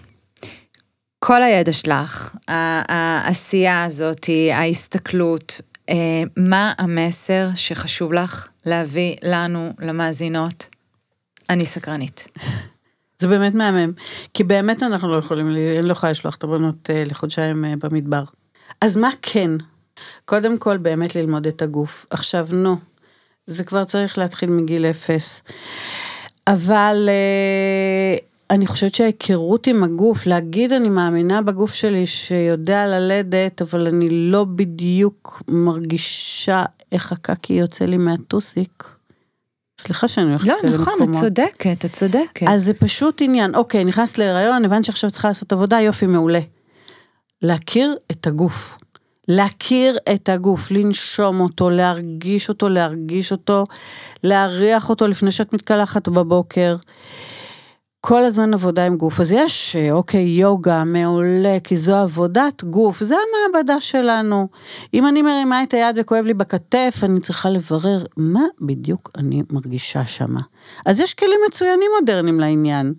כל הידע שלך, העשייה הזאת, ההסתכלות, אה, מה המסר שחשוב לך להביא לנו, למאזינות? אני סקרנית. זה באמת מהמם, כי באמת אנחנו לא יכולים, אני לא יכולה לשלוח את הבנות אה, לחודשיים אה, במדבר. אז מה כן? קודם כל באמת ללמוד את הגוף. עכשיו נו, זה כבר צריך להתחיל מגיל אפס. אבל אני חושבת שההיכרות עם הגוף, להגיד אני מאמינה בגוף שלי שיודע ללדת, אבל אני לא בדיוק מרגישה איך הקקי יוצא לי מהטוסיק. סליחה שאני הולכת לא, כאלה נכון, את מקומות. צודקת, את צודקת. אז זה פשוט עניין, אוקיי, נכנסת להיריון, הבנת שעכשיו צריכה לעשות עבודה, יופי, מעולה. להכיר את הגוף. להכיר את הגוף, לנשום אותו, להרגיש אותו, להרגיש אותו, להריח אותו לפני שאת מתקלחת בבוקר. כל הזמן עבודה עם גוף. אז יש, אוקיי, יוגה, מעולה, כי זו עבודת גוף, זה המעבדה שלנו. אם אני מרימה את היד וכואב לי בכתף, אני צריכה לברר מה בדיוק אני מרגישה שמה. אז יש כלים מצוינים מודרניים לעניין.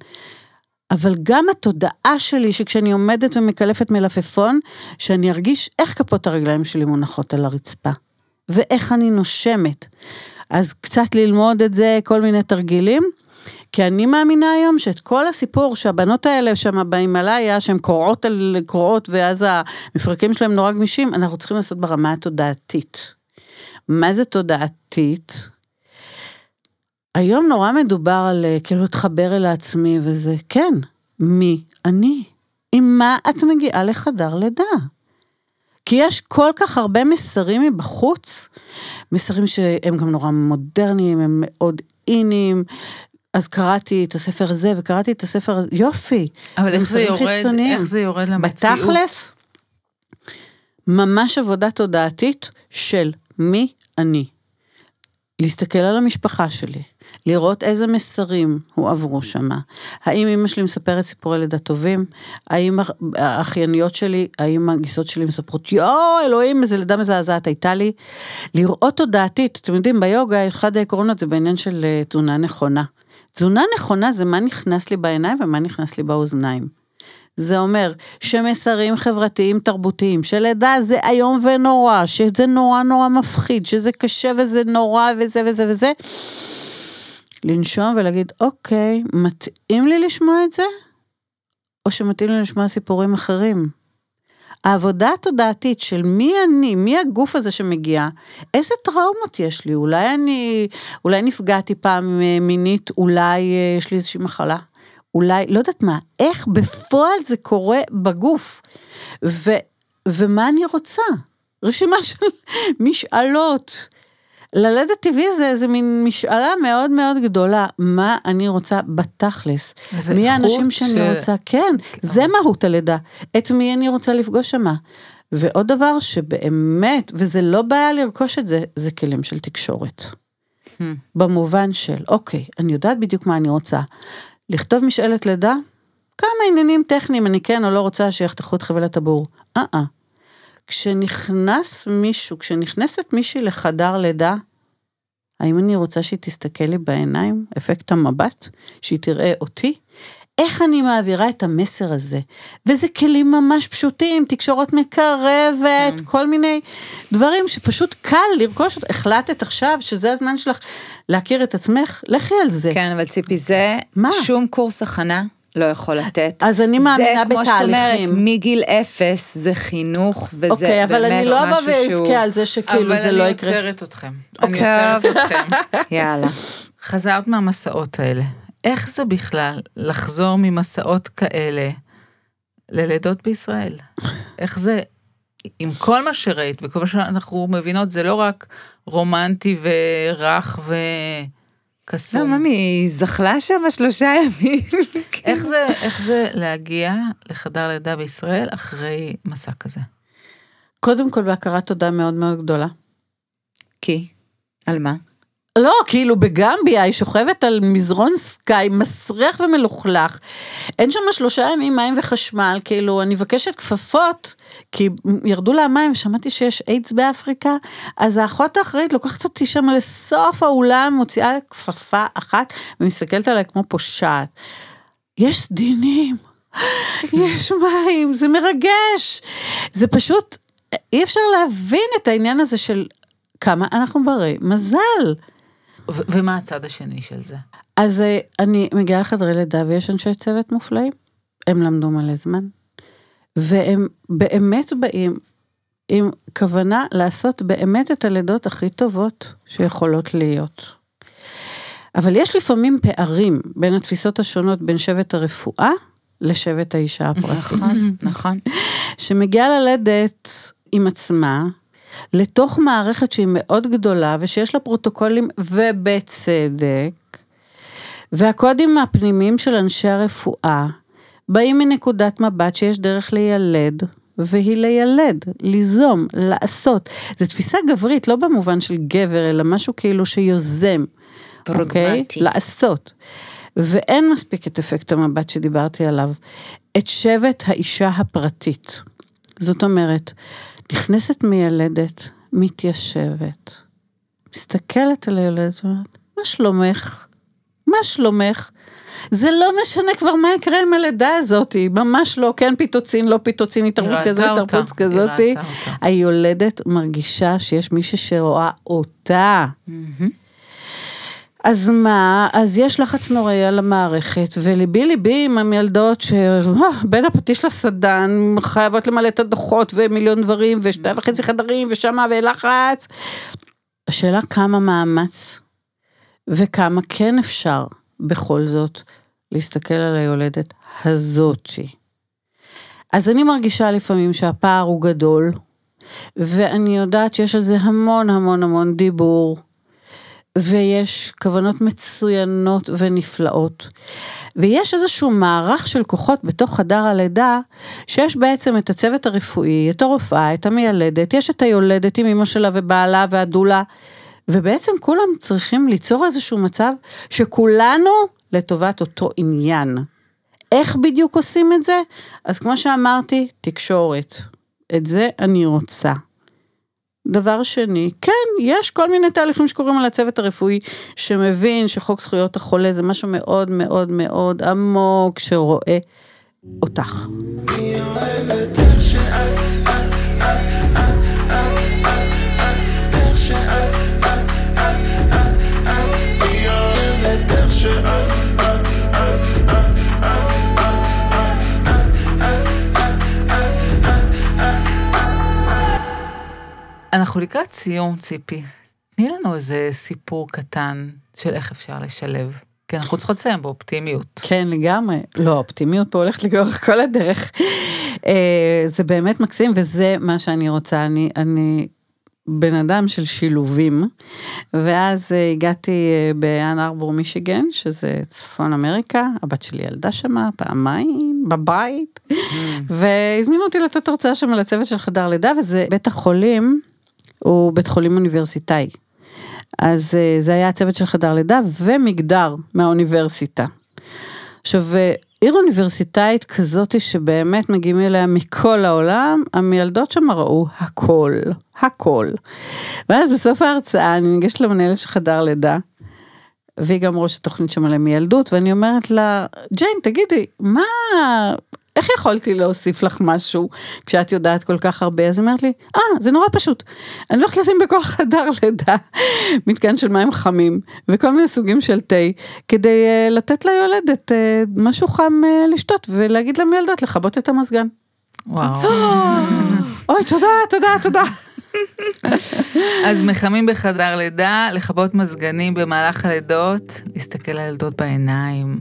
אבל גם התודעה שלי, שכשאני עומדת ומקלפת מלפפון, שאני ארגיש איך כפות הרגליים שלי מונחות על הרצפה, ואיך אני נושמת. אז קצת ללמוד את זה, כל מיני תרגילים, כי אני מאמינה היום שאת כל הסיפור שהבנות האלה שם בהימאליה, שהן קורעות על קורעות, ואז המפרקים שלהם נורא גמישים, אנחנו צריכים לעשות ברמה התודעתית. מה זה תודעתית? היום נורא מדובר על אה, כאילו להתחבר אל העצמי וזה, כן, מי אני? עם מה את מגיעה לחדר לידה? כי יש כל כך הרבה מסרים מבחוץ, מסרים שהם גם נורא מודרניים, הם מאוד איניים. אז קראתי את הספר הזה וקראתי את הספר הזה, יופי. אבל איך זה יורד, חיצוניים. איך זה יורד למציאות? בתכלס, ממש עבודה תודעתית של מי אני. להסתכל על המשפחה שלי, לראות איזה מסרים הועברו שמה. האם אמא שלי מספרת סיפורי לידה טובים? האם האח- האחייניות שלי, האם הגיסות שלי מספרות, יואו, אלוהים, איזה לידה מזעזעת הייתה לי? לראות תודעתית, אתם יודעים, ביוגה, אחד העקרונות זה בעניין של אה, תזונה נכונה. תזונה נכונה זה מה נכנס לי בעיניים ומה נכנס לי באוזניים. זה אומר שמסרים חברתיים תרבותיים, שלידה זה איום ונורא, שזה נורא נורא מפחיד, שזה קשה וזה נורא וזה וזה וזה, לנשום ולהגיד, אוקיי, מתאים לי לשמוע את זה? או שמתאים לי לשמוע סיפורים אחרים? העבודה התודעתית של מי אני, מי הגוף הזה שמגיע, איזה טראומות יש לי, אולי אני, אולי נפגעתי פעם אה, מינית, אולי אה, יש לי איזושהי מחלה, אולי, לא יודעת מה, איך בפועל זה קורה בגוף, ו, ומה אני רוצה? רשימה של [LAUGHS] משאלות. ללדת טבעי זה איזה מין משאלה מאוד מאוד גדולה, מה אני רוצה בתכלס. מי האנשים שאני של- רוצה, כן, זה מהות הלידה. את מי אני רוצה לפגוש שמה. ועוד דבר שבאמת, וזה לא בעיה לרכוש את זה, זה כלים של תקשורת. Hmm. במובן של, אוקיי, אני יודעת בדיוק מה אני רוצה. לכתוב משאלת לידה, כמה עניינים טכניים אני כן או לא רוצה שיחתכו את חבילת הבור. אה-אה. כשנכנס מישהו, כשנכנסת מישהי לחדר לידה, האם אני רוצה שהיא תסתכל לי בעיניים, אפקט המבט, שהיא תראה אותי? איך אני מעבירה את המסר הזה? וזה כלים ממש פשוטים, תקשורת מקרבת, כל מיני דברים שפשוט קל לרכוש. החלטת עכשיו שזה הזמן שלך להכיר את עצמך, לכי על זה. כן, אבל ציפי, זה מה? שום קורס הכנה לא יכול לתת. אז אני מאמינה זה כמו שאת אומרת, בתהליכים. מגיל אפס זה חינוך, וזה באמת משהו שהוא... אוקיי, אבל אני לא אבוא ואבכה על זה שכאילו זה לא אבל יקרה. אני עוצרת אתכם. אני אוקיי. עוצרת אתכם. יאללה. חזרת מהמסעות האלה. איך זה בכלל לחזור ממסעות כאלה ללידות בישראל? איך זה, עם כל מה שראית וכל מה שאנחנו מבינות, זה לא רק רומנטי ורך לא, וקסום. ממי, היא זחלה שם שלושה ימים. [LAUGHS] איך זה, איך זה להגיע לחדר לידה בישראל אחרי מסע כזה? קודם כל בהכרת תודה מאוד מאוד גדולה. כי? על מה? לא, כאילו בגמביה היא שוכבת על מזרון סקאי מסריח ומלוכלך. אין שם שלושה ימים מים וחשמל, כאילו אני מבקשת כפפות, כי ירדו לה המים ושמעתי שיש איידס באפריקה, אז האחות האחראית לוקחת אותי שם לסוף האולם, מוציאה כפפה אחת ומסתכלת עליי כמו פושעת. יש סדינים, יש מים, זה מרגש. זה פשוט, אי אפשר להבין את העניין הזה של כמה אנחנו ברי מזל. ו- ומה הצד השני של זה? אז אה, אני מגיעה לחדרי לידה ויש אנשי צוות מופלאים. הם למדו מלא זמן. והם באמת באים עם כוונה לעשות באמת את הלידות הכי טובות שיכולות להיות. אבל יש לפעמים פערים בין התפיסות השונות בין שבט הרפואה לשבט האישה הפרטית. נכון, נכון. שמגיעה ללדת עם עצמה, לתוך מערכת שהיא מאוד גדולה ושיש לה פרוטוקולים ובצדק, והקודים הפנימיים של אנשי הרפואה באים מנקודת מבט שיש דרך לילד, והיא לילד, ליזום, לעשות. זו תפיסה גברית, לא במובן של גבר, אלא משהו כאילו שיוזם. אוקיי? פרגמטי. לעשות. ואין מספיק את אפקט המבט שדיברתי עליו. את שבט האישה הפרטית. זאת אומרת, נכנסת מיילדת, מתיישבת, מסתכלת על היולדת ואומרת, מה שלומך? מה שלומך? זה לא משנה כבר מה יקרה עם הלידה הזאת, ממש לא, כן פיטוצין, לא פיטוצין, התערבות כזאת, התערבות כזאת. היולדת מרגישה שיש מישהי שרואה אותה. אז מה, אז יש לחץ נוראי על המערכת, וליבי ליבי עם המילדות שבין הפטיש לסדן, חייבות למלא את הדוחות ומיליון דברים, ושתיים וחצי חדרים, ושמה ולחץ. השאלה כמה מאמץ, וכמה כן אפשר בכל זאת להסתכל על היולדת הזאתי. אז אני מרגישה לפעמים שהפער הוא גדול, ואני יודעת שיש על זה המון המון המון דיבור. ויש כוונות מצוינות ונפלאות. ויש איזשהו מערך של כוחות בתוך חדר הלידה, שיש בעצם את הצוות הרפואי, את הרופאה, את המיילדת, יש את היולדת עם אמא שלה ובעלה והדולה, ובעצם כולם צריכים ליצור איזשהו מצב שכולנו לטובת אותו עניין. איך בדיוק עושים את זה? אז כמו שאמרתי, תקשורת. את זה אני רוצה. דבר שני, כן, יש כל מיני תהליכים שקורים על הצוות הרפואי, שמבין שחוק זכויות החולה זה משהו מאוד מאוד מאוד עמוק, שרואה אותך. אנחנו לקראת סיום, ציפי. תני לנו איזה סיפור קטן של איך אפשר לשלב. כי אנחנו צריכות לסיים באופטימיות. כן, לגמרי. לא, האופטימיות פה הולכת לאורך כל הדרך. אה, זה באמת מקסים, וזה מה שאני רוצה. אני, אני בן אדם של שילובים, ואז אה, הגעתי אה, באן ארבור, מישיגן, שזה צפון אמריקה, הבת שלי ילדה שמה פעמיים, בבית, והזמינו אותי לתת הרצאה שם על הצוות של חדר לידה, וזה בית החולים, הוא בית חולים אוניברסיטאי. אז אה, זה היה הצוות של חדר לידה ומגדר מהאוניברסיטה. עכשיו, אה, עיר אוניברסיטאית כזאת שבאמת מגיעים אליה מכל העולם, המילדות שם ראו הכל, הכל. ואז בסוף ההרצאה אני ניגשת למנהלת של חדר לידה, והיא גם ראש התוכנית שם עליהם מילדות, ואני אומרת לה, ג'יין, תגידי, מה, איך יכולתי להוסיף לך משהו כשאת יודעת כל כך הרבה? אז היא אומרת לי, אה, זה נורא פשוט. אני הולכת לשים בכל חדר לידה מתקן של מים חמים וכל מיני סוגים של תה, כדי uh, לתת ליולדת uh, משהו חם uh, לשתות ולהגיד למילדות לכבות את המזגן. וואו. [GASPS] אוי, תודה, תודה, תודה. אז מחמים בחדר לידה, לכבות מזגנים במהלך הלידות, להסתכל לילדות בעיניים,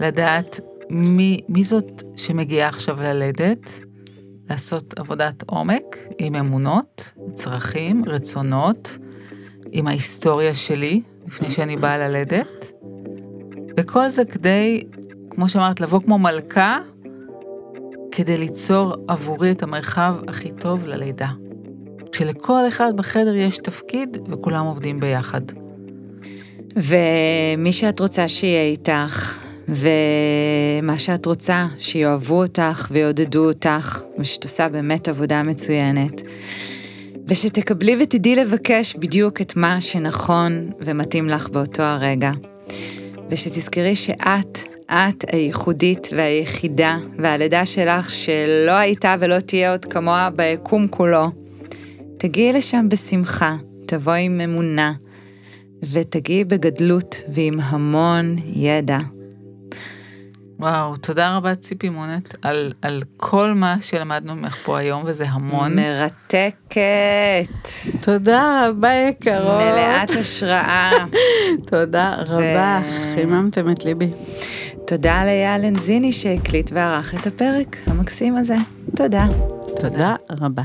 לדעת מי, מי זאת שמגיעה עכשיו ללדת, לעשות עבודת עומק עם אמונות, צרכים, רצונות, עם ההיסטוריה שלי, לפני שאני באה ללדת. וכל זה כדי, כמו שאמרת, לבוא כמו מלכה, כדי ליצור עבורי את המרחב הכי טוב ללידה. כשלכל אחד בחדר יש תפקיד וכולם עובדים ביחד. ומי שאת רוצה שיהיה איתך, ומה שאת רוצה, שיאהבו אותך ויעודדו אותך, ושאת עושה באמת עבודה מצוינת. ושתקבלי ותדעי לבקש בדיוק את מה שנכון ומתאים לך באותו הרגע. ושתזכרי שאת, את הייחודית והיחידה, והלידה שלך שלא הייתה ולא תהיה עוד כמוה ביקום כולו. תגיעי לשם בשמחה, תבואי עם אמונה, ותגיעי בגדלות ועם המון ידע. וואו, תודה רבה ציפי מונת על, על כל מה שלמדנו ממך פה היום, וזה המון. מרתקת, תודה רבה יקרות. מלאת השראה. [LAUGHS] תודה רבה, חיממתם את ליבי. תודה לאייל אנזיני שהקליט וערך את הפרק המקסים הזה. תודה. תודה רבה.